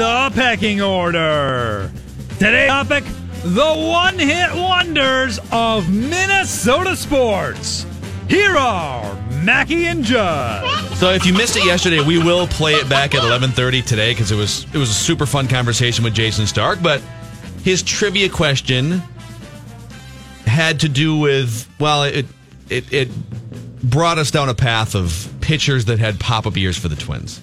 The pecking order. Today's topic the one hit wonders of Minnesota sports. Here are Mackey and Judd. So if you missed it yesterday, we will play it back at 11:30 today because it was it was a super fun conversation with Jayson Stark. But his trivia question had to do with well, it it, it brought us down a path of pitchers that had pop up ears for the Twins.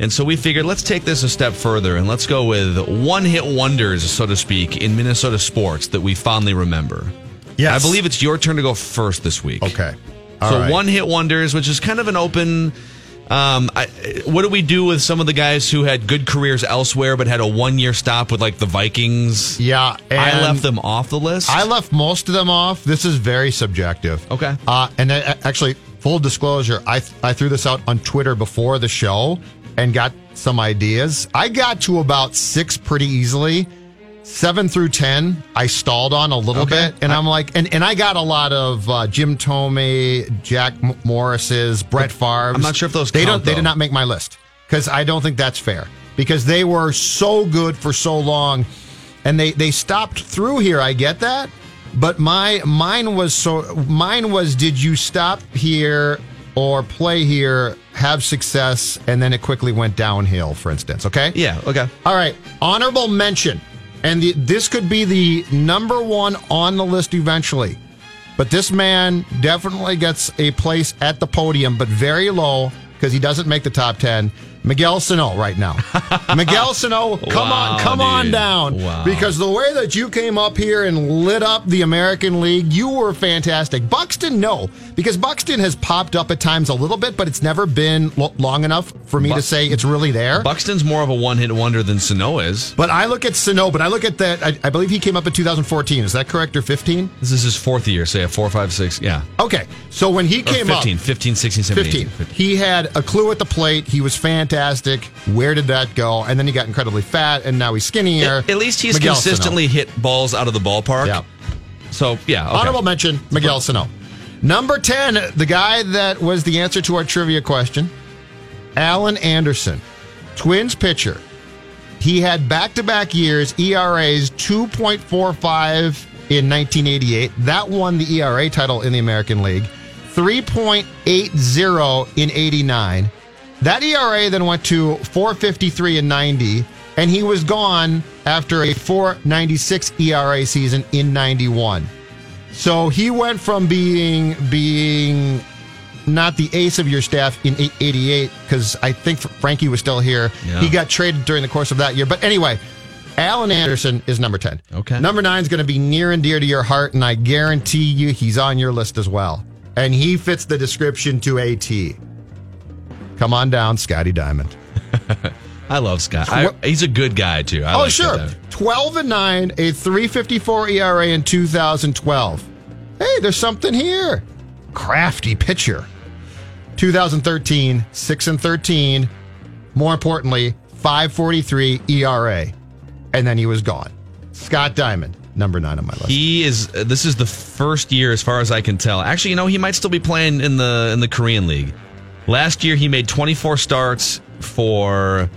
And so we figured let's take this a step further and let's go with one hit wonders, so to speak, in Minnesota sports that we fondly remember. Yes. I believe it's your turn to go first this week. Okay. All so right. one hit wonders, which is kind of an open. Um, I, what do we do with some of the guys who had good careers elsewhere but had a one year stop with like the Vikings? Yeah, I left them off the list. I left most of them off. This is very subjective. Okay. Uh, and then, uh, actually, full disclosure, I I threw this out on Twitter before the show and got some ideas. I got to about six pretty easily. Seven through ten, I stalled on a little Okay. bit, and I'm like, and, and I got a lot of uh, Jim Thome, Jack M- Morris's, Brett Favre's. I'm not sure if those they count, don't. They did not make my list because I don't think that's fair because they were so good for so long, and they they stopped through here. I get that, but my mine was so mine was did you stop here or play here, have success, and then it quickly went downhill. For instance, okay, yeah. Okay. all right, honorable mention, and the, this could be the number one on the list eventually. But this man definitely gets a place at the podium, but very low because he doesn't make the top ten. Miguel Sano right now. Miguel Sano, come Wow, on, come on down. Wow. Because the way that you came up here and lit up the American League, you were fantastic. Buxton, no, because Buxton has popped up at times a little bit, but it's never been lo- long enough for me to say it's really there. Buxton's more of a one hit wonder than Sano is. But I look at Sano, but I look at that. I, I believe he came up in 2014. Is that correct or 15? This is his fourth year, say so yeah, four, five, six. Yeah. Okay, so when he Or came 15, up, 15, 16, 17, 15, 18, 15. he had a clue at the plate. He was fantastic. Where did that go? And then he got incredibly fat, and now he's skinnier. At, at least he's Miguel Sano. consistently hit balls out of the ballpark. Yeah. So yeah. Okay. Honorable mention, Miguel Sano. Number 10, the guy that was the answer to our trivia question, Allan Anderson, Twins pitcher. He had back to back years, ERAs 2.45 in 1988. That won the ERA title in the American League. 3.80 in 89. That ERA then went to 453 and 90, and he was gone after a 496 ERA season in 91. So he went from being being not the ace of your staff in 88 because I think Frankie was still here. Yeah. He got traded during the course of that year. But anyway, Allan Anderson is number 10. Okay. Number nine is going to be near and dear to your heart, and I guarantee you he's on your list as well. And he fits the description to a T. Come on down, Scotty Diamond. I love Scott. I, he's a good guy too. I oh, like sure. 12 and 9, a 354 ERA in 2012. Hey, there's something here. Crafty pitcher. 2013, 6 and 13. More importantly, 543 ERA. And then he was gone. Scott Diamond, number 9 on my list. He is. uh, This is the first year, as far as I can tell. Actually, you know, he might still be playing in the in the Korean League. Last year, he made 24 starts for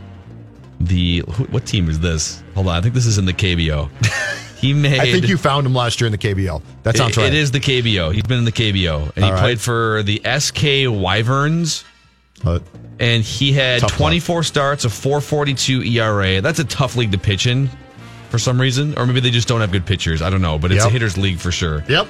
the what team is this? Hold on, I think this is in the KBO. He made. I think you found him last year in the KBO. That sounds It- right. It is the KBO. He's been in the KBO, and he right. played for the SK Wyverns. Uh, and he had Tough luck. 24 starts, a 442 ERA. That's a tough league to pitch in for some reason, or maybe they just don't have good pitchers. I don't know, but it's Yep. a hitter's league for sure. yep.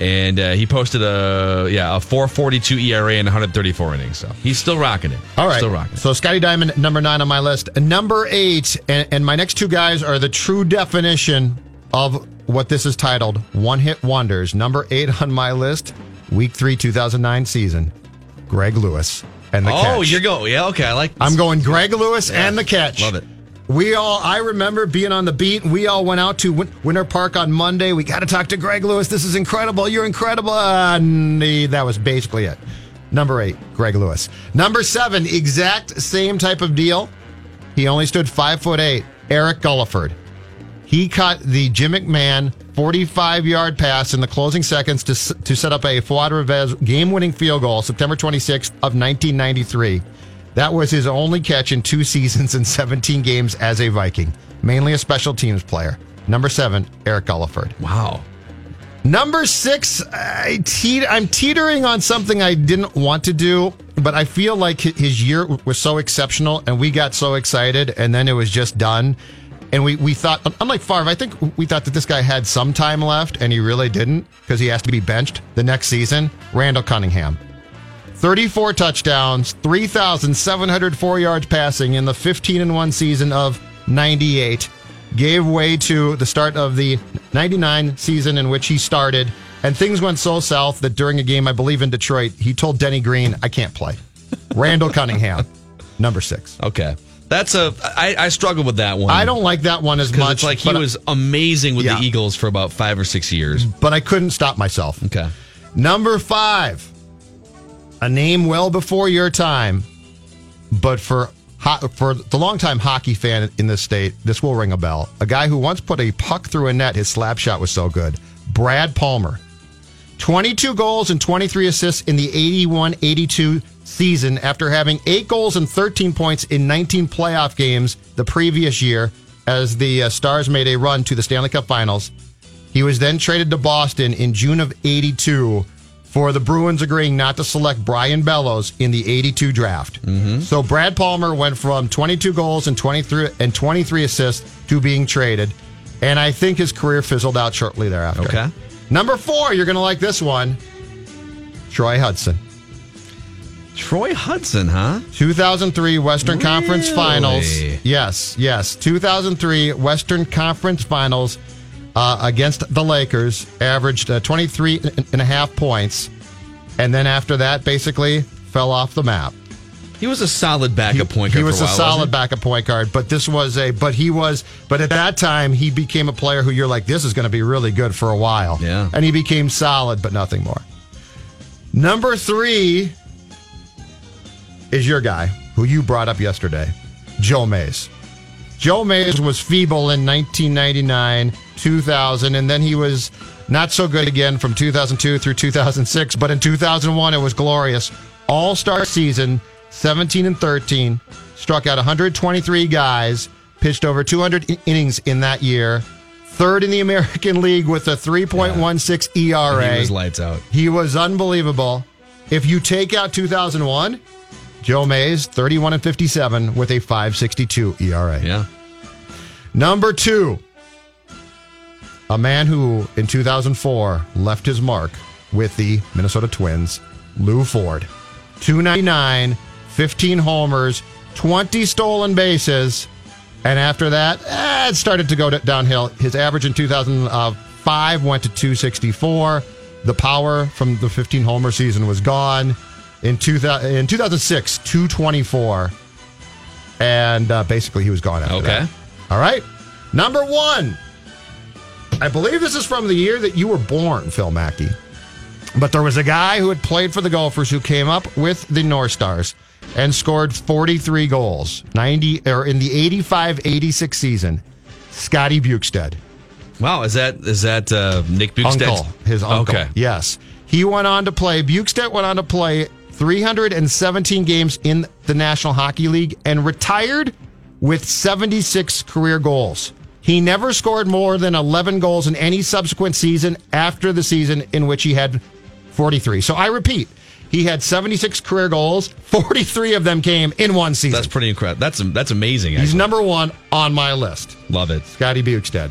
And uh, he posted a yeah a 442 ERA in 134 innings, so he's still rocking it. All right. still rocking. it. So Scotty Diamond, number nine on my list. Number eight, and, and my next two guys are the true definition of what this is titled one hit wonders. Number eight on my list, week three, 2009 season, Greg Lewis and the Oh, catch. Oh, you're going. Yeah, okay. I like. This. I'm going Greg Lewis and the catch. Love it. We all, I remember being on the beat. We all went out to Win- Winter Park on Monday. We got to talk to Greg Lewis. This is incredible. You're incredible. Uh, and that was basically it. Number eight, Greg Lewis. Number seven, exact same type of deal. He only stood five foot eight. Eric Guliford. He caught the Jim McMahon 45 yard pass in the closing seconds to, to set up a Fuad Reveiz game winning field goal September 26th of 1993. That was his only catch in two seasons and 17 games as a Viking, mainly a special teams player. Number seven, Eric Guliford. Wow. Number six, I te- I'm teetering on something I didn't want to do, but I feel like his year was so exceptional and we got so excited and then it was just done. And we, we thought, unlike Favre, I think we thought that this guy had some time left and he really didn't because he has to be benched the next season. Randall Cunningham. 34 touchdowns, 3,704 yards passing in the 15 and 1 season of 98. Gave way to the start of the 99 season in which he started. And things went so south that during a game, I believe in Detroit, he told Denny Green, I can't play. Randall Cunningham, number six. Okay. That's a. I, I struggle with that one. I don't like that one as much. it's like he was amazing with Yeah. the Eagles for about five or six years. but I couldn't stop myself. Okay. Number five, a name well before your time, but for ho- for the longtime hockey fan in this state, this will ring a bell. A guy who once put a puck through a net, his slap shot was so good. Brad Palmer. 22 goals and 23 assists in the 81 82 season after having 8 goals and 13 points in 19 playoff games the previous year as the uh, Stars made a run to the Stanley Cup Finals. He was then traded to Boston in June of 82 for the Bruins agreeing not to select Brian Bellows in the 82 draft. Mm-hmm. So Brad Palmer went from 22 goals and 23 and 23 assists to being traded. And I think his career fizzled out shortly thereafter. Okay. Number 4, you're going to like this one. Troy Hudson. Troy Hudson, huh? 2003 Western Conference Finals. Yes, yes. 2003 Western Conference Finals uh, against the Lakers averaged uh, 23 and a half points. And then after that, basically fell off the map. He was a solid backup point guard. He was a while, solid wasn't backup point guard, but this was a, but he was, but at that time, he became a player who you're like, this is going to be really good for a while. Yeah. And he became solid, but nothing more. Number three is your guy who you brought up yesterday, Joe Mays. Joe Mays was feeble in 1999, 2000, and then he was not so good again from 2002 through 2006. But in 2001, it was glorious. All star season, 17 and 13, struck out 123 guys, pitched over 200 innings in that year. Third in the American League with a 3.16 ERA. he? He was lights out. He was unbelievable. If you take out 2001, Joe Mays, 31 and 57 with a 562 ERA. Yeah. Number two, a man who in 2004 left his mark with the Minnesota Twins, Lew Ford. 299, 15 homers, 20 stolen bases. And after that, eh, it started to go downhill. His average in 2005 went to 264. The power from the 15 homer season was gone. In, 2000, in 2006, 224. And uh, basically, he was gone after Okay. that. All right. Number one. I believe this is from the year that you were born, Phil Mackey. But there was a guy who had played for the Golfers who came up with the North Stars and scored 43 goals 90 or in the 85-86 season. Scotty Bjugstad, Wow. Is that is that uh, Nick Bjugstad's uncle, his uncle. Okay. Yes. He went on to play Bjugstad went on to play 317 games in the National Hockey League and retired with 76 career goals. He never scored more than 11 goals in any subsequent season after the season in which he had 43. So I repeat, He had 76 career goals. 43 of them came in one season. That's pretty incredible. That's that's amazing. He's number one on my list. Love it. Scotty Bjugstad.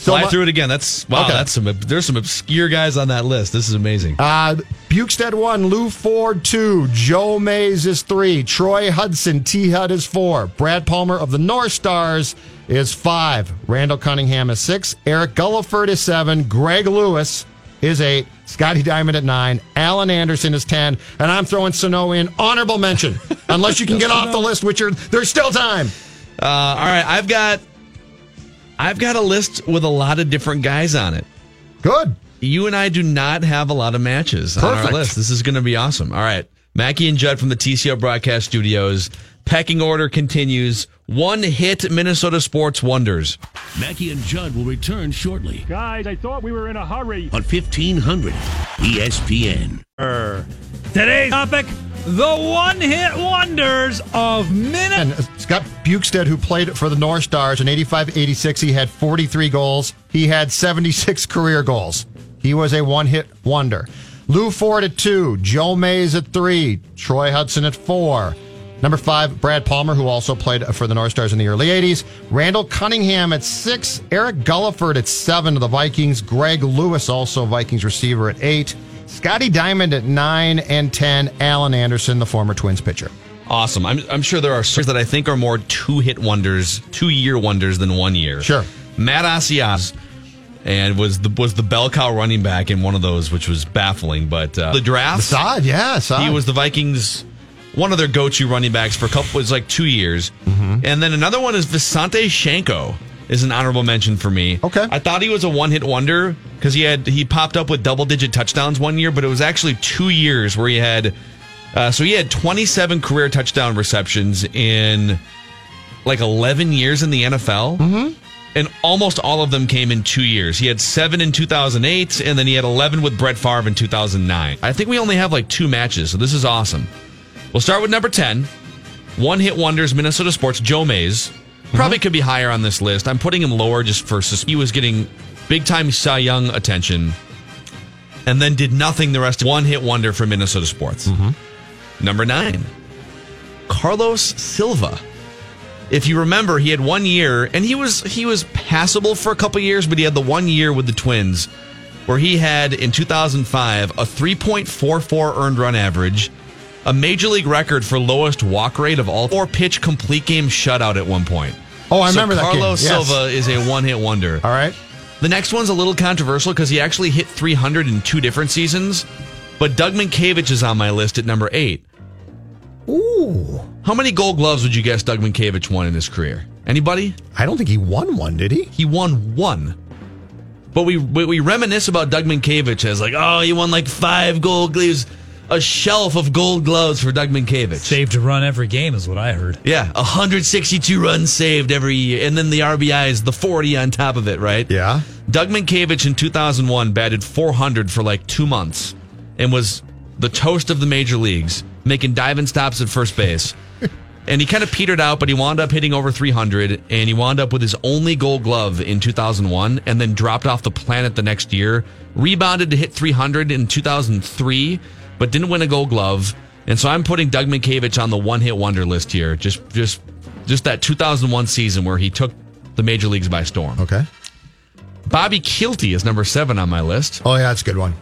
So Fly my- through it again. That's wow. Okay. That's some. There's some obscure guys on that list. This is amazing. Uh, Bjugstad one, Lew Ford two, Joe Mays is three, Troy Hudson T Hud is four, Brad Palmer of the North Stars is five, Randall Cunningham is six, Eric Guliford is seven, Greg Lewis is eight, Scotty Diamond at nine, Allan Anderson is ten, and I'm throwing Sano in honorable mention unless you can get off the list, which are there's still time. Uh, all right, I've got. I've got a list with a lot of different guys on it. Good. You and I do not have a lot of matches on our list. This is going to be awesome. All right. Mackey and Judd from the TCO Broadcast Studios. Pecking order continues. One hit Minnesota sports wonders. Mackey and Judd will return shortly Guys, I thought we were in a hurry. on E 1500 ESPN. Today's topic: the one-hit wonders of Minnesota. Uh, Scott Bjugstad, who played for the North Stars in 85 86, he had 43 goals. He had 76 career goals. He was a one hit wonder. Lew Ford at two, Joe Mays at three, Troy Hudson at four. Number five, Brad Palmer, who also played for the North Stars in the early 80s. Randall Cunningham at six, Eric Guliford at seven of the Vikings, Greg Lewis, also Vikings receiver, at eight. Scotty Diamond at nine and 10, Allan Anderson, the former Twins pitcher. Awesome. I'm, I'm sure there are stories that I think are more two hit wonders, two year wonders than one year. Sure. Matt Asiata and was the was the bell cow running back in one of those, which was baffling. But uh, the draft, Saad, yeah, Saad. he was the Vikings one of their go to running backs for a couple was like two years, Mm-hmm. and then another one is Visanthe Shiancoe is an honorable mention for me. Okay. I thought he was a one hit wonder because he had he popped up with double digit touchdowns one year, but it was actually two years where he had. Uh, so he had 27 career touchdown receptions in like 11 years in the NFL. Mm-hmm. And almost all of them came in two years. He had seven in 2008, and then he had 11 with Brett Favre in 2009. I think we only have like two matches, so this is awesome. We'll start with number 10. One hit wonders, Minnesota Sports, Joe Mays. Probably could be higher on this list. I'm putting him lower just for sus- he was getting big time Cy Young attention and then did nothing the rest of one hit wonder for Minnesota Sports. Mm-hmm. Number nine, Carlos Silva. If you remember, he had one year, and he was he was passable for a couple years, but he had the one year with the Twins, where he had in 2005 a 3.44 earned run average, a major league record for lowest walk rate of all, four pitch complete game shutout at one point. Oh, I So remember that game. Carlos Yes. Silva is a one hit wonder. All right. The next one's a little controversial because he actually hit 300 in two different seasons, but Doug Mientkiewicz is on my list at number eight. Ooh. How many gold gloves would you guess Doug Mientkiewicz won in his career? Anybody? I don't think he won one, did he? He won one. But we we, we reminisce about Doug Mientkiewicz as like, oh, he won like five gold gloves, a shelf of gold gloves for Doug Mientkiewicz. Saved to run every game is what I heard. Yeah, 162 runs saved every year, and then the RBI is the 40 on top of it, right? Yeah. Doug Mientkiewicz in 2001 batted 400 for like two months and was the toast of the major leagues, making diving stops at first base. and he kind of petered out, but he wound up hitting over 300, and he wound up with his only gold glove in 2001, and then dropped off the planet the next year. Rebounded to hit 300 in 2003, but didn't win a gold glove. And so I'm putting Doug Mientkiewicz on the one hit wonder list here. Just, just, just that 2001 season where he took the major leagues by storm. Okay. Bobby Kielty is number seven on my list. Oh, yeah, that's a good one.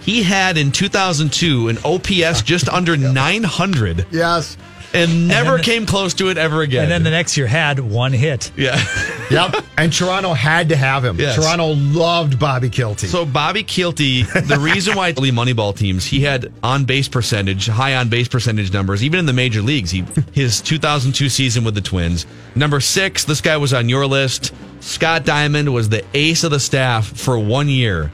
He had in 2002 an OPS just under 900 Yes. And never then- came close to it ever again. And then the next year had one hit. yeah. Yep. and Toronto had to have him. Yes. Toronto loved Bobby Kielty. So Bobby Kielty, the reason why early Moneyball teams, he had on base percentage, high on base percentage numbers, even in the major leagues. He his 2002 season with the Twins, number six. This guy was on your list. Scott Diamond was the ace of the staff for one year,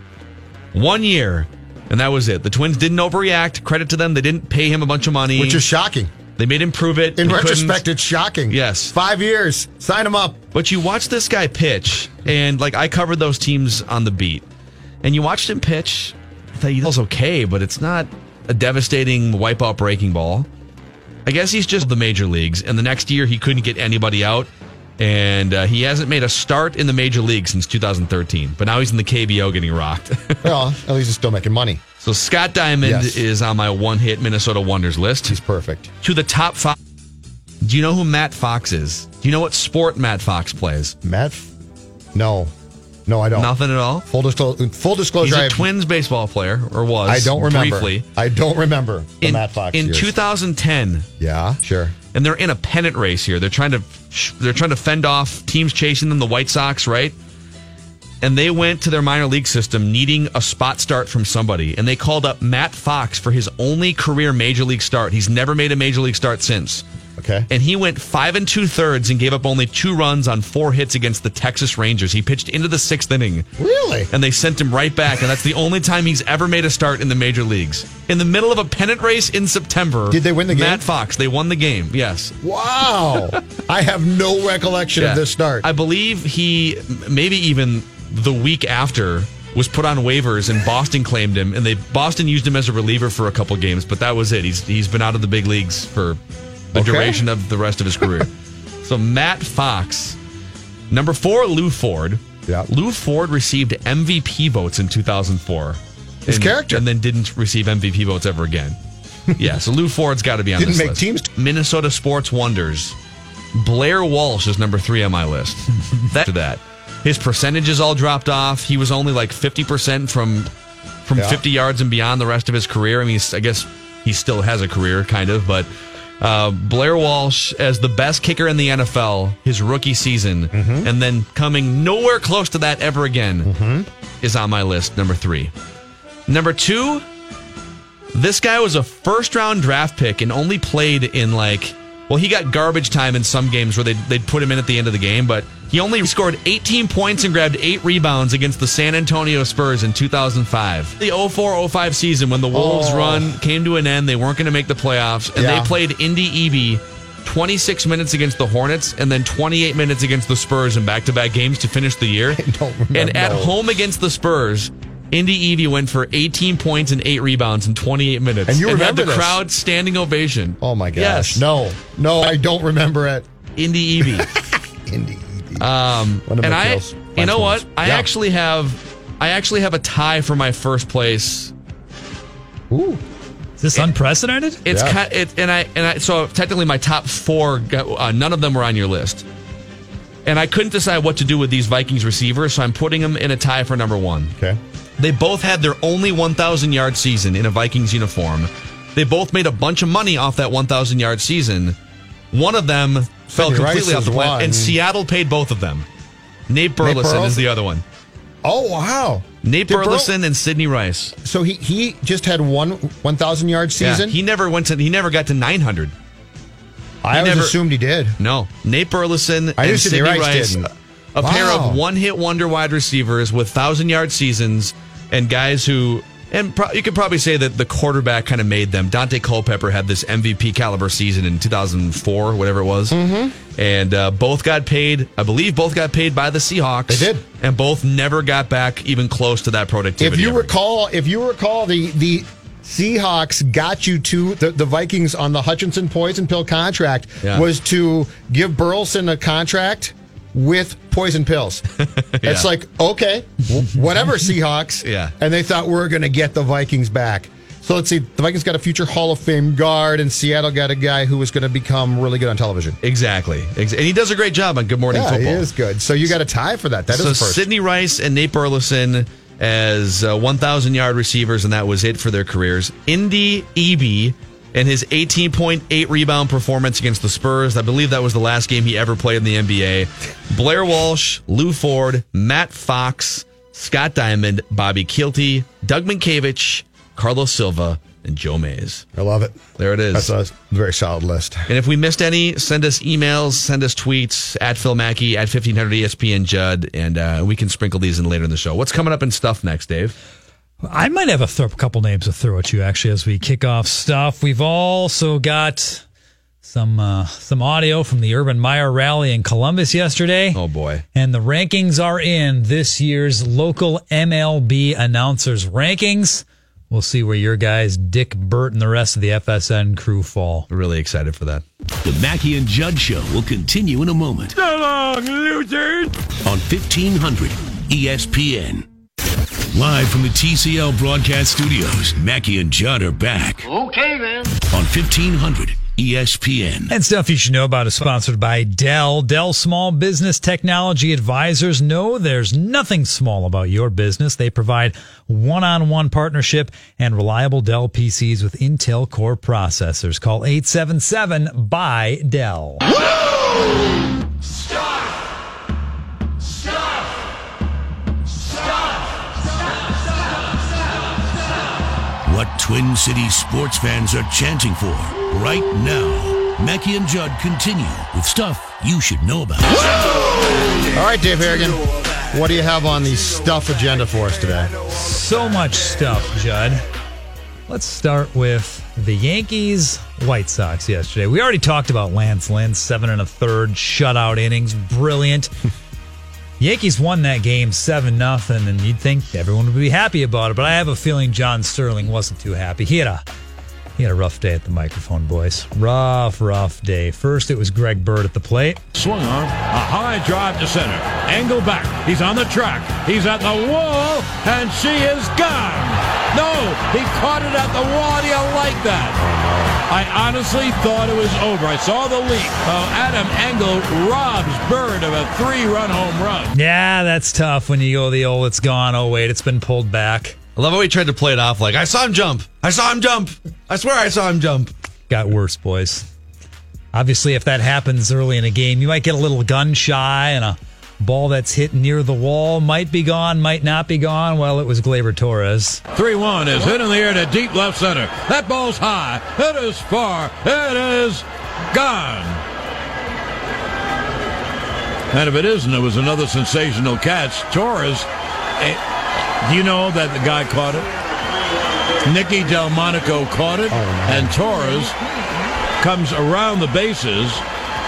one year, and that was it. The Twins didn't overreact. Credit to them. They didn't pay him a bunch of money, which is shocking. They made him prove it. In He couldn't. retrospect, it's shocking. Yes. Five years. Sign him up. But you watch this guy pitch, and like I covered those teams on the beat, and you watched him pitch. I thought he was okay, but it's not a devastating wipeout breaking ball. I guess he's just the major leagues, and the next year he couldn't get anybody out. and uh, he hasn't made a start in the major league since 2013. But now he's in the KBO getting rocked. Well, at least he's still making money. So Scott Diamond Yes. is on my one-hit Minnesota Wonders list. He's perfect. To the top five. Do you know who Matt Fox is? Do you know what sport Matt Fox plays? Matt? F- No, no, I don't. Nothing at all. Full disclosure. Full disclosure. He's a Twins baseball player, or was. I don't remember. briefly. I don't remember the In, Matt Fox in years. 2010, Yeah, sure. and they're in a pennant race here. They're trying to they're trying to fend off teams chasing them, the White Sox, right? And they went to their minor league system needing a spot start from somebody, and they called up Matt Fox for his only career major league start. He's never made a major league start since. Okay. And he went five and two thirds and gave up only two runs on four hits against the Texas Rangers. He pitched into the sixth inning. Really? And they sent him right back, and that's the only time he's ever made a start in the major leagues. In the middle of a pennant race in September. Did they win the game? Matt Fox, they won the game, yes. Wow. I have no recollection Yeah. of this start. I believe he, maybe even the week after, was put on waivers, and Boston claimed him, and they Boston used him as a reliever for a couple games, but that was it. He's he's been out of the big leagues for the Okay. duration of the rest of his career. so Matt Fox, number four, Lew Ford. Yeah. Lew Ford received MVP votes in 2004. His and, character. and then didn't receive MVP votes ever again. yeah, so Lew Ford's got to be on Didn't this make list. teams. Minnesota sports wonders. Blair Walsh is number three on my list. After that, his percentages all dropped off. He was only like fifty percent from from Yeah. fifty yards and beyond the rest of his career. I mean, I guess he still has a career, kind of, but. Uh, Blair Walsh as the best kicker in the NFL his rookie season, Mm-hmm. and then coming nowhere close to that ever again is on my list. Number three. Number two, this guy was a first round draft pick and only played in like, well, he got garbage time in some games where they'd, they'd put him in at the end of the game, but he only scored 18 points and grabbed eight rebounds against the San Antonio Spurs in 2005. The 04 05 season when the Wolves Oh. run came to an end, they weren't going to make the playoffs, and Yeah. they played Ndudi Ebi 26 minutes against the Hornets and then 28 minutes against the Spurs in back to back games to finish the year. And at home against the Spurs, Ndudi Ebi went for 18 points and eight rebounds in 28 minutes. And you had remember the this. crowd standing ovation. Oh my gosh. Yes. No, no, I don't remember it. Ndudi Ebi. Indy. Um, and I, you know what? I Yeah. actually have, I actually have a tie for my first place. Ooh. Is this unprecedented? It's Yeah. kind, it, and I and I so technically my top four, got, uh, none of them were on your list, and I couldn't decide what to do with these Vikings receivers, so I'm putting them in a tie for number one. Okay. They both had their only 1,000 yard season in a Vikings uniform. They both made a bunch of money off that 1,000 yard season. One of them fell completely off the planet, one. and Seattle paid both of them. Nate Burleson is the other one. Oh wow. Nate Did Burl- Burleson and Sidney Rice. So he he just had one one thousand yard season. Yeah, he never went to. He never got to 900. I never- assumed he did. No, Nate Burleson I and Sidney Rice Rice, didn't. a pair of one-hit wonder wide receivers with thousand-yard seasons, and guys who, and pro- you could probably say that the quarterback kind of made them. Daunte Culpepper had this MVP caliber season in 2004, whatever it was, mm-hmm. and uh, both got paid. I believe both got paid by the Seahawks. They did. and both never got back even close to that productivity. If you ever. recall, if you recall, the the Seahawks got you to the, the Vikings on the Hutchinson poison pill contract Yeah. was to give Burleson a contract with poison pills. It's like okay, whatever Seahawks. Yeah. and they thought we are going to get the Vikings back. So let's see. The Vikings got a future Hall of Fame guard, and Seattle got a guy who was going to become really good on television. exactly, and he does a great job on Good Morning Yeah, Football. he is good. So you got a tie for that. That is so the first. Sidney Rice and Nate Burleson as uh, 1,000 yard receivers, and that was it for their careers. Ndudi Ebi and his 18.8 rebound performance against the Spurs. I believe that was the last game he ever played in the NBA. Blair Walsh, Lew Ford, Matt Fox, Scott Diamond, Bobby Kielty, Doug Mientkiewicz, Carlos Silva, and Joe Mays. I love it. There it is. That's a very solid list. And if we missed any, send us emails, send us tweets at Phil Mackey, at 1500 ESPN Judd, and uh, we can sprinkle these in later in the show. What's coming up in stuff next, Dave? I might have a th- couple names to throw at you actually as we kick off stuff. We've also got some uh, some audio from the Urban Meyer rally in Columbus yesterday. Oh, boy. And the rankings are in this year's local MLB announcers rankings. We'll see where your guys, Dick Bert and the rest of the FSN crew fall. Really excited for that. The Mackey and Judd Show will continue in a moment. along, losers! on E 1500 ESPN. Live from the TCL broadcast studios, Mackey and Judd are back. Okay, then. On E 1500 ESPN. And stuff you should know about is sponsored by Dell. Dell Small Business Technology Advisors know there's nothing small about your business. They provide one-on-one partnership and reliable Dell PCs with Intel Core processors. Call 877 by Dell. What Twin Cities sports fans are chanting for right now. Mackey and Judd continue with stuff you should know about. All right, Dave Harrigan, what do you have on the stuff agenda for us today? So much stuff, Judd. Let's start with the Yankees White Sox yesterday. We already talked about Lance Lynn, seven and a third shutout innings, brilliant. Yankees won that game seven nothing, and you'd think everyone would be happy about it. But I have a feeling John Sterling wasn't too happy. He had a he had a rough day at the microphone, boys. Rough, rough day. First, it was Greg Bird at the plate. Swung on. A high drive to center. Angle back. He's on the track. He's at the wall, and she is gone. No, he caught it at the wall. Do you like that? I honestly thought it was over. I saw the leap. Uh, Adam Engel robs Bird of a three-run home run. Yeah, that's tough when you go the old. It's gone. Oh wait, it's been pulled back. I love how he tried to play it off like I saw him jump. I saw him jump. I swear I saw him jump. got worse, boys. Obviously, if that happens early in a game, you might get a little gun shy and a ball that's hit near the wall might be gone, might not be gone. Well, it was Gleyber Torres. 3-1 is hit in the air to deep left center. That ball's high. It is far. It is gone. And if it isn't, it was another sensational catch. Torres, eh, do you know that the guy caught it? Nicky Delmonico caught it, and Torres comes around the bases.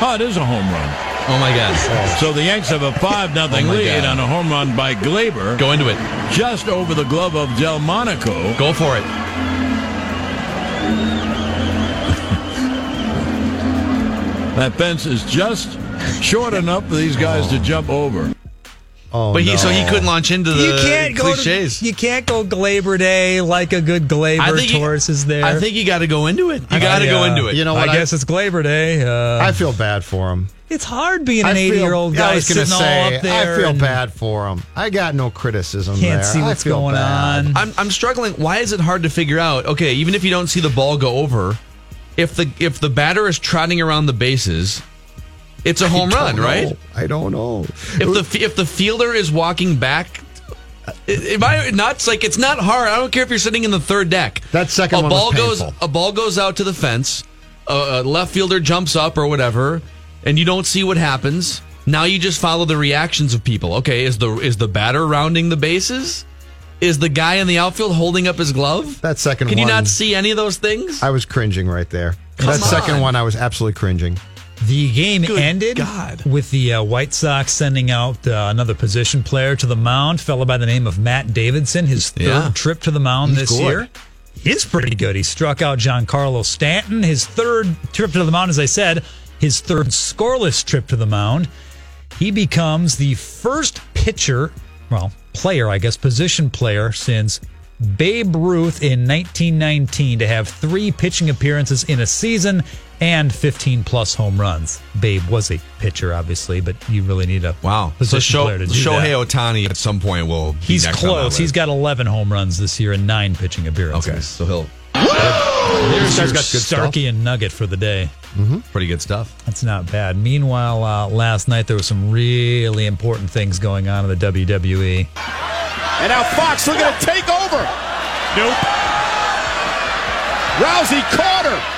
Oh, it is a home run. Oh my God. So the Yanks have a 5 nothing Oh lead God. on a home run by Gleyber. Go into it. Just over the glove of Delmonico. Go for it. That fence is just short enough for these guys to jump over. Oh, But he no. so he couldn't launch into the you can't go cliches. To, you can't go Gleyber Day like a good Gleyber. I think you- Torres is there. I think you got to go into it. You got to I, go uh, into it. You know what? I guess it's Gleyber Day. Uh, I feel bad for him. it's hard being an feel- eighty-year-old yeah, I guy was sitting say, all up there. I feel and bad for him. I got no criticism Can't there. see what's going bad. on. I'm I'm struggling. Why is it hard to figure out? Okay, even if you don't see the ball go over, if the if the batter is trotting around the bases, it's a home run, don't right? I don't know. If the if the fielder is walking back, uh, am I nuts? Like it's not hard. I don't care if you're sitting in the third deck. That second a one was ball goes a ball goes out to the fence. A, a left fielder jumps up or whatever, and you don't see what happens. Now you just follow the reactions of people. Okay, is the is the batter rounding the bases? Is the guy in the outfield holding up his glove? That second Can you not see any of those things? I was cringing right there. Come that second one, I was absolutely cringing. The game Good ended God. with the uh, White Sox sending out uh, another position player to the mound, fellow by the name of Matt Davidson, his third Yeah. trip to the mound He's this good. year. He's pretty good. He struck out Giancarlo Stanton, his third trip to the mound, as I said, his third scoreless trip to the mound. He becomes the first pitcher, well, player, I guess, position player since Babe Ruth in 1919 to have three pitching appearances in a season and 15 plus home runs. Babe was a pitcher, obviously, but you really need a Wow. So position Sho- player to do Shohei that. Ohtani at some point will. be He's next on that close. He's list. got 11 home runs this year and nine pitching appearances. okay. So he'll There's guy's your got good stuff. Starkey and Nugget for the day. pretty good stuff. That's not bad. Meanwhile, uh, last night there was some really important things going on in the. WWE. And now Fox looking to take over. Nope. Rousey caught her.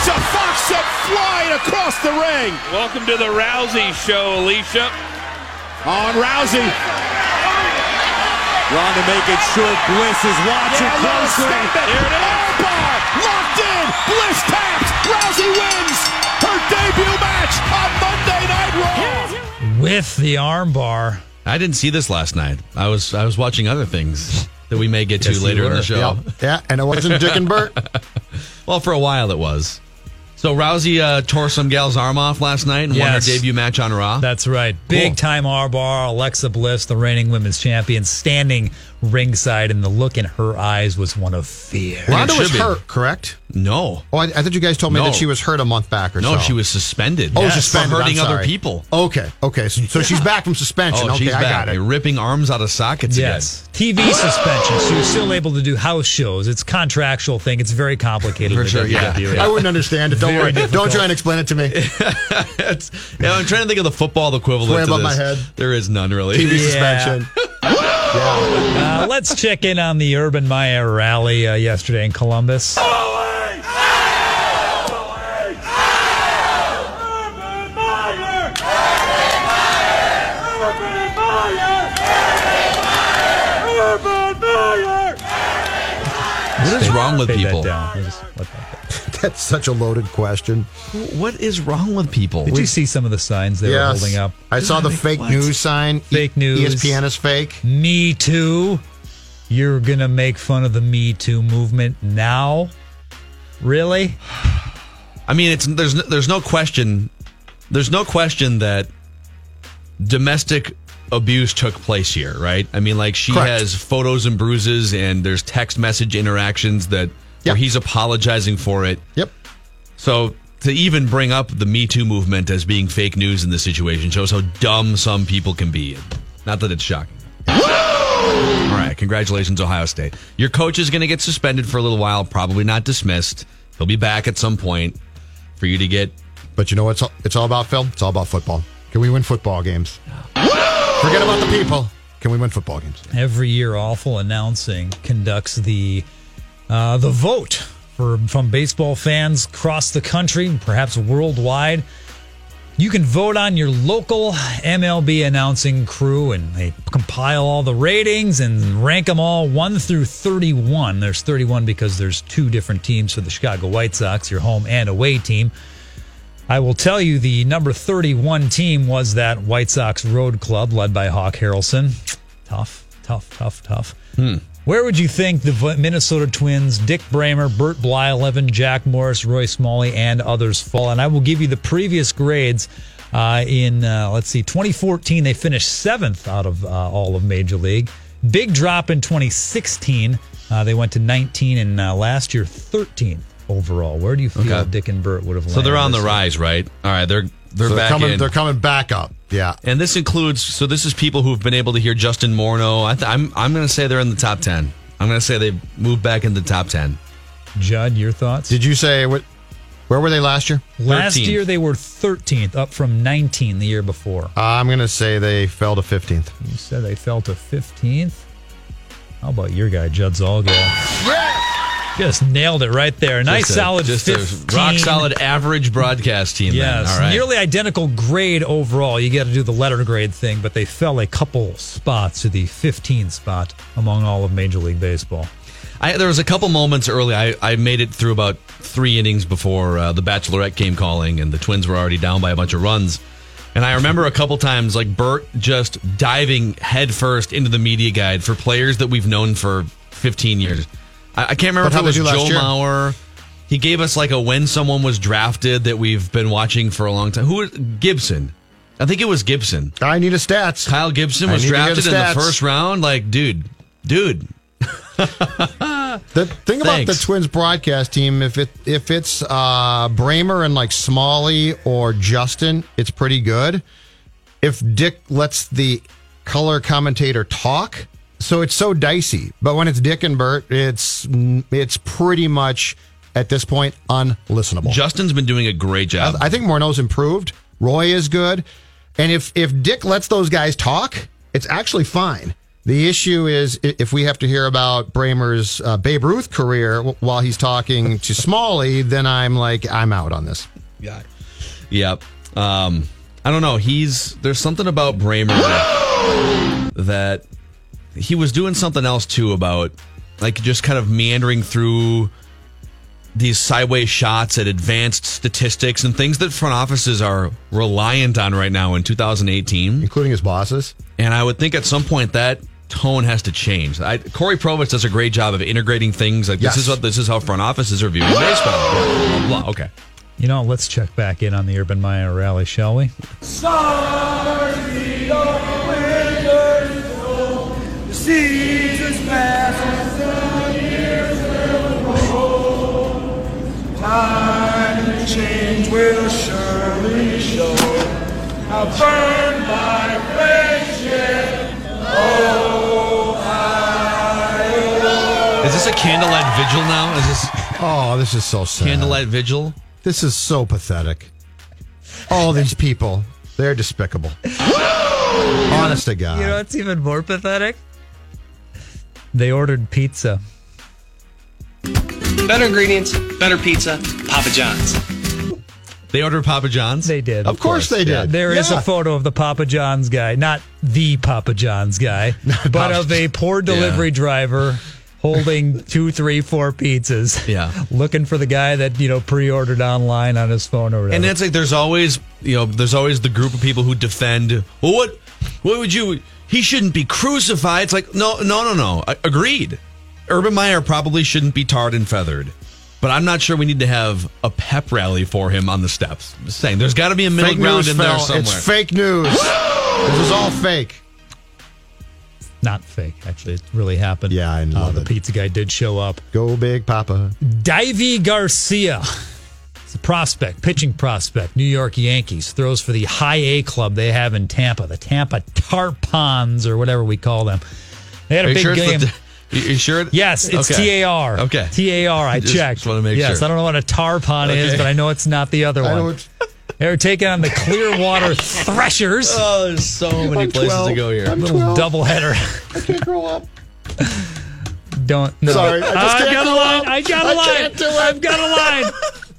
Alicia Fox sent flying across the ring. Welcome to the Rousey Show, Alicia. On Rousey. Ronda making sure Bliss is watching closely. There it is. Armbar locked in. Bliss taps. Rousey wins her debut match on Monday Night Raw. With the armbar. I didn't see this last night. I was I was watching other things that we may get to Yes, later in the show. Yeah, yeah, and it wasn't Dick and Bert. Well, for a while it was. So Rousey uh, tore some gal's arm off last night and won her debut match on Raw. That's right. Big time R bar. Alexa Bliss, the reigning women's champion, standing ringside, and the look in her eyes was one of fear. Ronda was be. hurt, correct? no, Oh, I, I thought you guys told me No. that she was hurt a month back or something. no, so. she was suspended. Oh, Yes, suspended. for I'm hurting other people. Okay, okay. So, so she's back from suspension. Oh, okay, she's I back. got it. They're ripping arms out of sockets Yes. TV suspension. She was still able to do house shows. It's a contractual thing. It's very complicated. For sure, yeah. WWE. I wouldn't understand it. Don't worry. difficult. Don't try and explain it to me. again. It's- yeah, I'm trying to think of the football equivalent way above my head. There is none really. TV Yeah. suspension. yeah. Uh, let's check in on the Urban Meyer rally uh, yesterday in Columbus. What is wrong with Fade that people? Down. We'll just let that go. That's such a loaded question. What is wrong with people? Did you see some of the signs they were holding up? I saw the fake What? news sign. E- Fake news. ESPN is fake. Me Too. You're going to make fun of the Me Too movement now? Really? I mean, it's there's no- there's no question, there's no question that domestic abuse took place here, right? I mean, like she Correct. has photos and bruises, and there's text message interactions that Yep. where he's apologizing for it. Yep. So to even bring up the Me Too movement as being fake news in this situation shows how dumb some people can be. Not that it's shocking. All right, congratulations, Ohio State. Your coach is going to get suspended for a little while, probably not dismissed. He'll be back at some point for you to get. But you know what it's all, it's all about, Phil? It's all about football. Can we win football games? Forget about the people. Can we win football games? Every year, Awful Announcing conducts the uh, the vote for from baseball fans across the country, perhaps worldwide. You can vote on your local MLB announcing crew, and they compile all the ratings and rank them all one through 31. There's 31 because there's two different teams for the Chicago White Sox, your home and away team. I will tell you the number 31 team was that White Sox Road Club led by Hawk Harrelson. Tough, tough, tough, tough. Where would you think the Minnesota Twins, Dick Bremer, Bert Blyleven, Jack Morris, Roy Smalley, and others fall? And I will give you the previous grades. Uh, in uh, let's see, 2014 they finished seventh out of uh, all of Major League. Big drop in 2016. Uh, they went to 19, and uh, last year 13th overall. Where do you feel Okay. Dick and Bert would have? Landed? So they're on the rise, right? All right, they're they're So they're back coming. in. They're coming back up. Yeah. and this includes so this is people who've been able to hear Justin Morneau. I th- I'm I'm going to say they're in the top ten. I'm going to say they've moved back into the top ten. Judd, your thoughts? Did you say what? Where were they last year? Last 13th. year they were 13th, up from 19 the year before. Uh, I'm going to say they fell to 15th. You said they fell to 15th. How about your guy, Judd Zulgad? Yeah! Just nailed it right there. Nice Just a- solid just 15. a rock solid average broadcast team. then. Yes, All right. nearly identical grade overall. You got to do the letter grade thing, but they fell a couple spots to the 15 spot among all of Major League Baseball. I, there was a couple moments early. I, I made it through about three innings before uh, the Bachelorette came calling, and the Twins were already down by a bunch of runs. And I remember a couple times, like Bert just diving headfirst into the media guide for players that we've known for 15 years. I, I can't remember if it was Joe year? Mauer. He gave us like a when someone was drafted that we've been watching for a long time. Who was Gibson? I think it was Gibson. I need a stats. Kyle Gibson was the drafted in the first round. Like, dude, dude, The thing about the Twins broadcast team, if it if it's uh, Bremer and like Smalley or Justin, it's pretty good. If Dick lets the color commentator talk, so it's so dicey. But when it's Dick and Bert, it's it's pretty much at this point unlistenable. Justin's been doing a great job. I think Morneau's improved. Roy is good. And if if Dick lets those guys talk, it's actually fine. The issue is if we have to hear about Bremer's uh, Babe Ruth career while he's talking to Smalley, then I'm like, I'm out on this. Yeah. Yep. Um, I don't know. He's there's something about Bremer that, that he was doing something else too about like just kind of meandering through these sideways shots at advanced statistics and things that front offices are reliant on right now in 2018. Including his bosses. And I would think at some point that tone has to change. I, Cory Provus does a great job of integrating things like Yes. this is what this is how front offices are viewing baseball. Blah, blah, blah. Okay. You know, let's check back in on the Urban Meyer rally, shall we? Is this a candlelight vigil now? Is this Oh, this is so sad. candlelight vigil? This is so pathetic. All these people, they're despicable. Honest to God. You know what's even more pathetic? They ordered pizza. Better ingredients, better pizza, Papa John's. They ordered Papa John's. They did. of course they did. There is Yeah. a photo of the Papa John's guy, not the Papa John's guy, but Papa of a poor delivery driver holding two, three, four pizzas. Yeah. Looking for the guy that, you know, pre ordered online on his phone or whatever. And it's like there's always you know there's always the group of people who defend. Well, what what would you? He shouldn't be crucified. It's like no no no no. I, agreed. Urban Meyer probably shouldn't be tarred and feathered. But I'm not sure we need to have a pep rally for him on the steps. Just saying, there's got to be a middle fake ground news, in there Phil. somewhere. It's fake news. this is all fake. not fake, actually. It really happened. Yeah, I Uh, love the it. pizza guy did show up. Go big, Papa. Deivi Garcia. It's a prospect, pitching prospect, New York Yankees. Throws for the high A club they have in Tampa, the Tampa Tarpons or whatever we call them. They had a Are big sure game. the- you you sure? Yes, it's Okay. TAR. Okay. TAR. I Just- checked. just wanna make yes, sure. I don't know what a tarpon is, but I know it's not the other I know one. it's- They were taking on the Clearwater Threshers. Oh, there's so many I'm places 12. to go here. I'm Little 12. doubleheader. I can't grow up. Don't. No. Sorry, I just I've can't got a line. up. I got a I line. can't do it. I've got a line.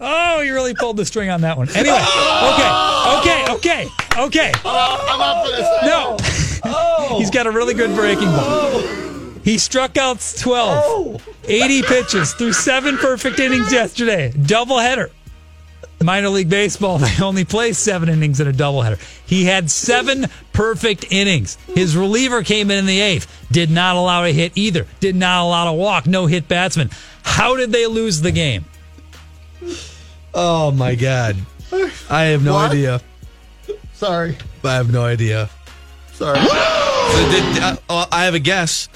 Oh, you really pulled the string on that one. Anyway, okay, okay, okay, okay. I'm up for this. No. Oh. He's got a really good breaking ball. Oh. He struck out 12, 80 pitches through seven perfect innings yesterday. Doubleheader. Minor League Baseball, they only play seven innings in a doubleheader. He had seven perfect innings. His reliever came in in the eighth, did not allow a hit either, did not allow a walk, no hit batsman. How did they lose the game? Oh my god, I have no What? idea. Sorry. I have no idea. Sorry. So did, uh, uh, I have a guess.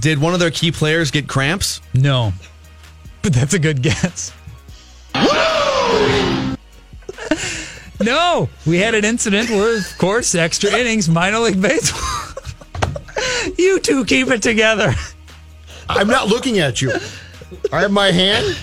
Did one of their key players get cramps? No. But that's a good guess. no, we had an incident where, of course, extra innings, minor league baseball. you two keep it together. I'm not looking at you. I have my hand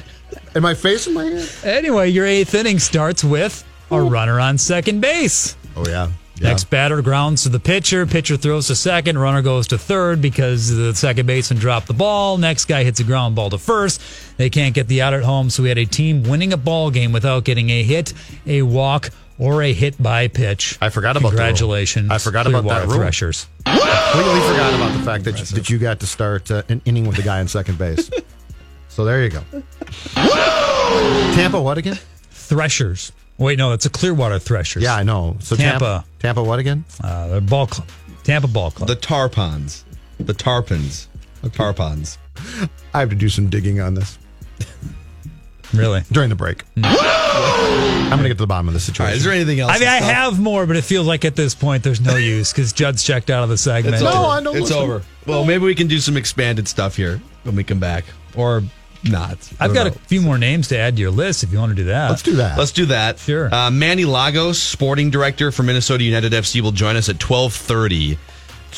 and my face in my hand. Anyway, your eighth inning starts with a runner on second base. Oh yeah. Next batter grounds to the pitcher. Pitcher throws to second. Runner goes to third because the second baseman dropped the ball. Next guy hits a ground ball to first. They can't get the out at home, so we had a team winning a ball game without getting a hit, a walk, or a hit by pitch. I forgot about. Congratulations. I forgot about that rule. Threshers. Completely forgot about the fact that you, that you got to start uh, an inning with the guy on second base. so there you go. Tampa, what again? Threshers. Wait, no, it's a Clearwater Threshers. Yeah, I know. So Tampa. Tampa, what again? Uh, they're ball club. Tampa Ball Club. The Tarpons, the Tarpons, The Tarpons. I have to do some digging on this really? during the break. I'm going to get to the bottom of the All situation. right, is there anything else? I mean, I stop? have more, but it feels like at this point there's no use because Judd's checked out of the segment. It's No, over. I don't It's listen. over. Well, maybe we can do some expanded stuff here when we come back, or not. I I've got know. a few more names to add to your list if you want to do that. Let's do that. Let's do that. Sure. Uh, Manny Lagos, sporting director for Minnesota United FC, will join us at twelve thirty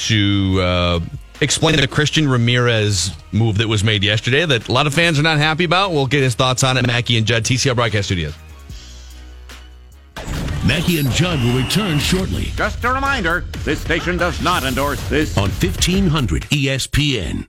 to uh, explain the Christian Ramirez move that was made yesterday that a lot of fans are not happy about. We'll get his thoughts on it. Mackey and Judd, TCL Broadcast Studios. Mackey and Judd will return shortly Just a reminder, this station does not endorse this. on 1500 ESPN.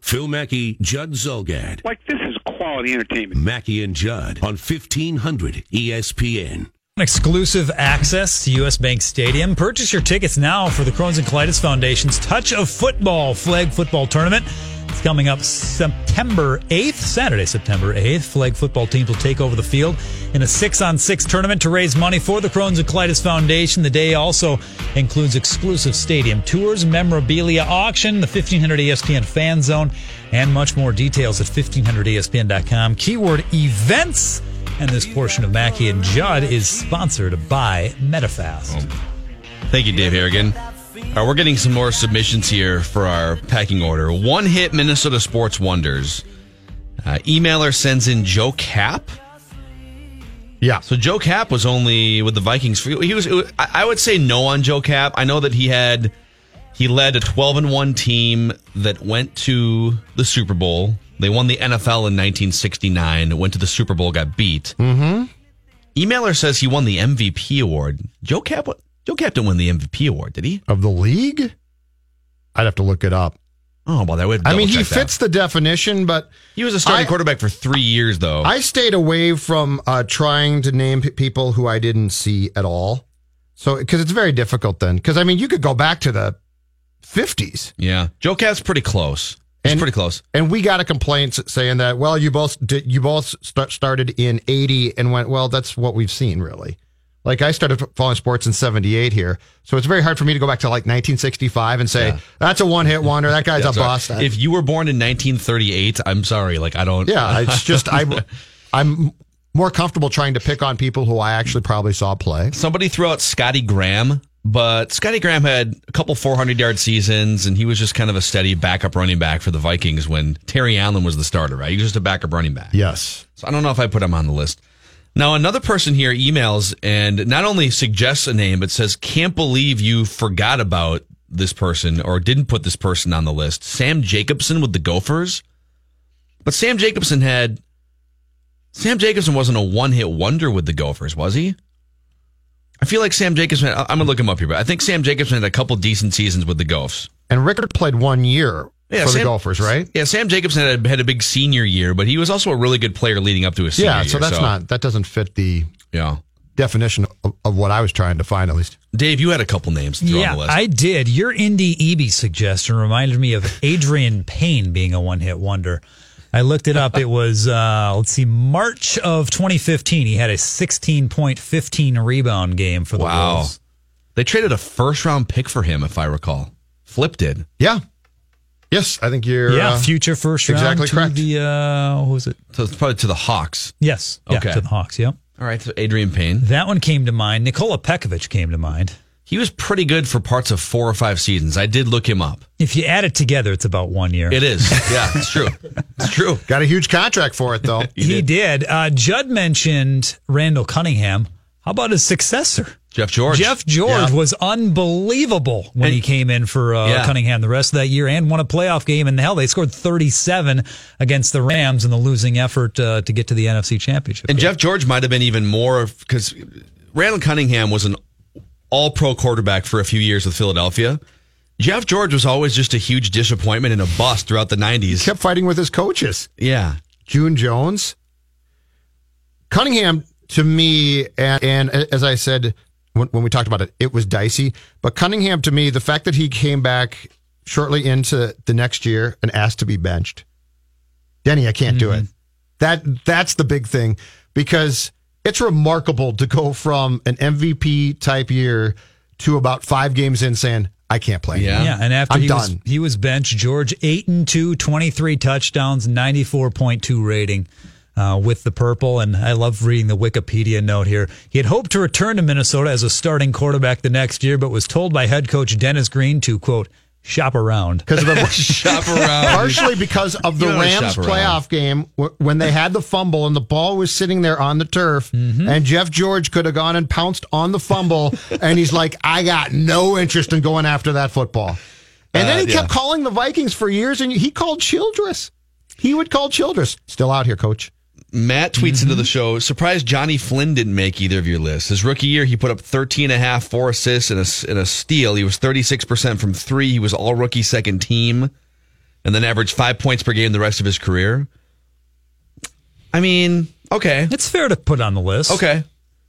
Phil Mackey, Judd Zulgad. Like, this is quality entertainment. Mackey and Judd on E 1500 ESPN. Exclusive access to US Bank Stadium. Purchase your tickets now for the Crohn's and Colitis Foundation's Touch of Football flag football tournament. It's coming up September 8th, Saturday, September 8th. Flag football teams will take over the field in a six on six tournament to raise money for the Crohn's and Colitis Foundation. The day also includes exclusive stadium tours, memorabilia auction, the 1500 ESPN fan zone, and much more details at 1500ESPN.com. Keyword events And this portion of Mackey and Judd is sponsored by Metafast. Oh. Thank you, Dave Harrigan. All right, we're getting some more submissions here for our packing order. One hit Minnesota Sports Wonders. Uh, emailer sends in Joe Kapp. Yeah. So Joe Kapp was only with the Vikings. He was. I I would say no on Joe Kapp. I know that he had. He led a 12 and one team that went to the Super Bowl. They won the NFL in 1969. Went to the Super Bowl, got beat. Mm-hmm. Emailer says he won the MVP award. Joe Kapp. Joe Kapp didn't win the MVP award, did he? Of the league? I'd have to look it up. Oh, well, that would. I mean, he fits the definition, but He was a starting I- quarterback for three years, though. I stayed away from uh, trying to name p- people who I didn't see at all. So, because it's very difficult then. Because, I mean, you could go back to the 50s. yeah, Joe Kapp's pretty close. He's And- pretty close. And we got a complaint saying that, well, you both did, you both st- started in 80 and went, well, that's what we've seen, really. Like I started following sports in 78 here. So it's very hard for me to go back to like 1965 and say, that's a one hit wonder. That guy's Yeah, a bust. If you were born in 1938, I'm sorry. Like I don't. yeah, it's just, I, I'm more comfortable trying to pick on people who I actually probably saw play. Somebody threw out Scotty Graham, but Scotty Graham had a couple 400 yard seasons, and he was just kind of a steady backup running back for the Vikings when Terry Allen was the starter. Right, he was just a backup running back. Yes. So I don't know if I put him on the list. Now, another person here emails and not only suggests a name, but says, can't believe you forgot about this person or didn't put this person on the list. Sam Jacobson with the Gophers. But Sam Jacobson had, Sam Jacobson wasn't a one hit wonder with the Gophers, was he? I feel like Sam Jacobson, I'm going to look him up here, but I think Sam Jacobson had a couple decent seasons with the Gophs. And Rickard played one year Yeah, for Sam- the Gophers, right? Yeah, Sam Jacobson had a, had a big senior year, but he was also a really good player leading up to his senior Yeah, year. so that's not, that doesn't fit the Yeah. definition of, of what I was trying to find, at least. Dave, you had a couple names to throw Yeah, on the list. I did. Your Ndudi Ebi suggestion reminded me of Adreian Payne being a one hit wonder. I looked it up. It was, uh, let's see, March of 2015. He had a 16 point 15 rebound game for the wow. Wolves. They traded a first round pick for him, if I recall. Flip did. Yeah. Yes, I think you're Yeah, uh, future first round exactly to correct. the, uh, what was it? So it's probably to the Hawks. Yes. Yeah, Okay. to the Hawks. Yep. All right, so Adreian Payne. That one came to mind. Nikola Pekovic came to mind. He was pretty good for parts of four or five seasons. I did look him up. If you add it together, it's about one year. It is. Yeah, it's true. It's true. Got a huge contract for it, though. he did. Uh, Judd mentioned Randall Cunningham. How about his successor? Jeff George. Jeff George Yeah. was unbelievable when And- he came in for uh, Yeah. Cunningham the rest of that year and won a playoff game. And hell, they scored 37 against the Rams in the losing effort uh, to get to the NFC Championship. And game. Jeff George might have been even more because Randall Cunningham was an all pro quarterback for a few years with Philadelphia. Jeff George was always just a huge disappointment and a bust throughout the 90s. Kept fighting with his coaches. Yeah. June Jones. Cunningham, to me, and, and as I said when, when we talked about it, it was dicey. But Cunningham, to me, the fact that he came back shortly into the next year and asked to be benched, Denny, I can't do it. Mm-hmm. That that's the big thing because it's remarkable to go from an MVP type year to about five games in saying I can't play. Yeah. Yeah, and after I'm he was done. he was benched, George eight and two, 23 touchdowns, ninety four point two rating. Uh, with the purple, and I love reading the Wikipedia note here. He had hoped to return to Minnesota as a starting quarterback the next year, but was told by head coach Dennis Green to quote shop around. because of the Shop around. partially because of the Rams playoff game when they had the fumble and the ball was sitting there on the turf Mm-hmm. and Jeff George could have gone and pounced on the fumble and he's like I got no interest in going after that football. And then Uh, he yeah. kept calling the Vikings for years and he called Childress. He would call Childress. Still out here, coach. Matt tweets Mm-hmm. into the show, surprised Johnny Flynn didn't make either of your lists. His rookie year, he put up 13 and a half, four assists and a, and a steal. He was 36% from three. He was all rookie second team and then averaged five points per game the rest of his career. I mean, okay. It's fair to put on the list. Okay.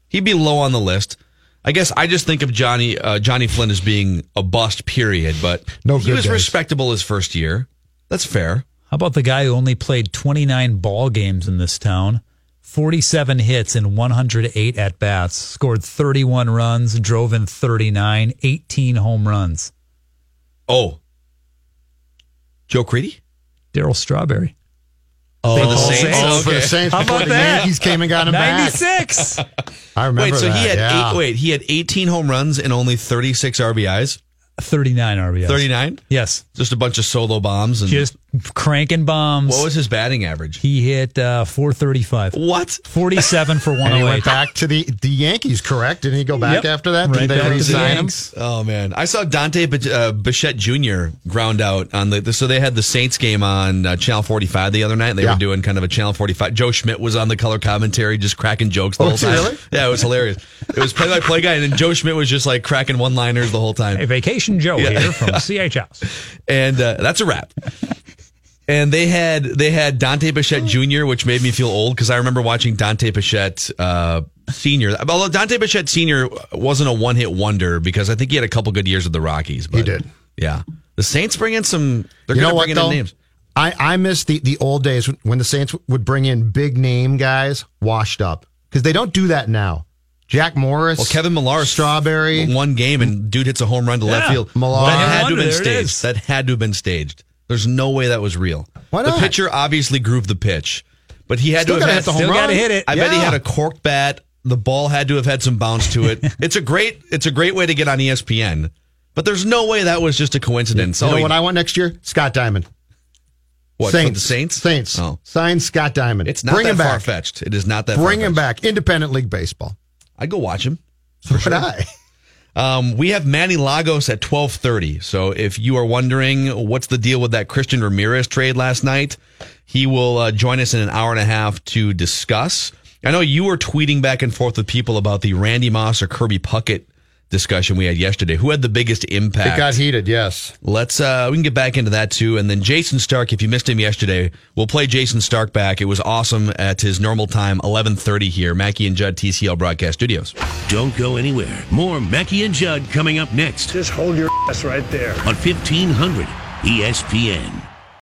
He'd be low on the list. I guess I just think of Johnny uh, Johnny Flynn as being a bust, period. But No he was days. respectable his first year. That's fair. How about the guy who only played 29 ball games in this town? 47 hits and 108 at bats, scored 31 runs, drove in 39, 18 home runs. Oh, Joe Creedy. Darryl Strawberry. Oh, for the called Saints? Oh, for the Saints How about the that? Yankees came and got him back. 96. I remember Wait, so that. he had yeah. eight, wait, he had 18 home runs and only 36 RBIs? 39 RBIs. 39? Yes. Just a bunch of solo bombs and Just cranking bombs. what was his batting average? he hit uh, 435. What? 47 for And he went back to the, the Yankees, correct? Didn't he go back Yep. after that? Right Did they back to the re-sign him? Oh man, I saw Dante Bich- uh, Bichette Jr. ground out on the. So they had the Saints game on uh, Channel 45 the other night. They Yeah. were doing kind of a Channel 45. Joe Schmidt was on the color commentary, just cracking jokes the Oh, whole time. really? Yeah, it was hilarious. It was play by play guy, and then Joe Schmidt was just like cracking one liners the whole time. Hey, Vacation Joe Yeah. here from CH House. and uh, that's a wrap. And they had they had Dante Bichette Jr., which made me feel old because I remember watching Dante Bichette uh, Senior. Although Dante Bichette Senior wasn't a one hit wonder because I think he had a couple good years with the Rockies. But He did. Yeah, the Saints bring in some. They're You going know to what, bring in though? names. I, I miss the, the old days when the Saints would bring in big name guys washed up because they don't do that now. Jack Morris, Well, Kevin Millar Strawberry. one game and dude hits a home run to left field. Millar. that had to have been staged. That had to have been staged. There's no way that was real. Why The pitcher obviously grooved the pitch, but he had Still to have had hit the home run. hit it. I bet he had a corked bat. The ball had to have had some bounce to it. it's a great it's a great way to get on ESPN. But there's no way that was just a coincidence. You know he- what I want next year? Scott Diamond. what, for the Saints? Saints. Oh. Sign Scott Diamond. It's not Bring that far fetched. It is not that Bring him far-fetched. back. Independent League Baseball. I'd go watch him. So would I. Um, we have Manny Lagos at twelve thirty. So if you are wondering what's the deal with that Christian Ramirez trade last night, he will uh, join us in an hour and a half to discuss. I know you were tweeting back and forth with people about the Randy Moss or Kirby Puckett discussion we had yesterday. Who had the biggest impact? It got heated, yes. Let's uh we can get back into that too. And then Jayson Stark, if you missed him yesterday, we'll play Jayson Stark back. It was awesome at his normal time, eleven thirty here, Mackey and Judd TCL broadcast studios. Don't go anywhere. More Mackey and Judd coming up next Just hold your ass right there. on 1500 ESPN.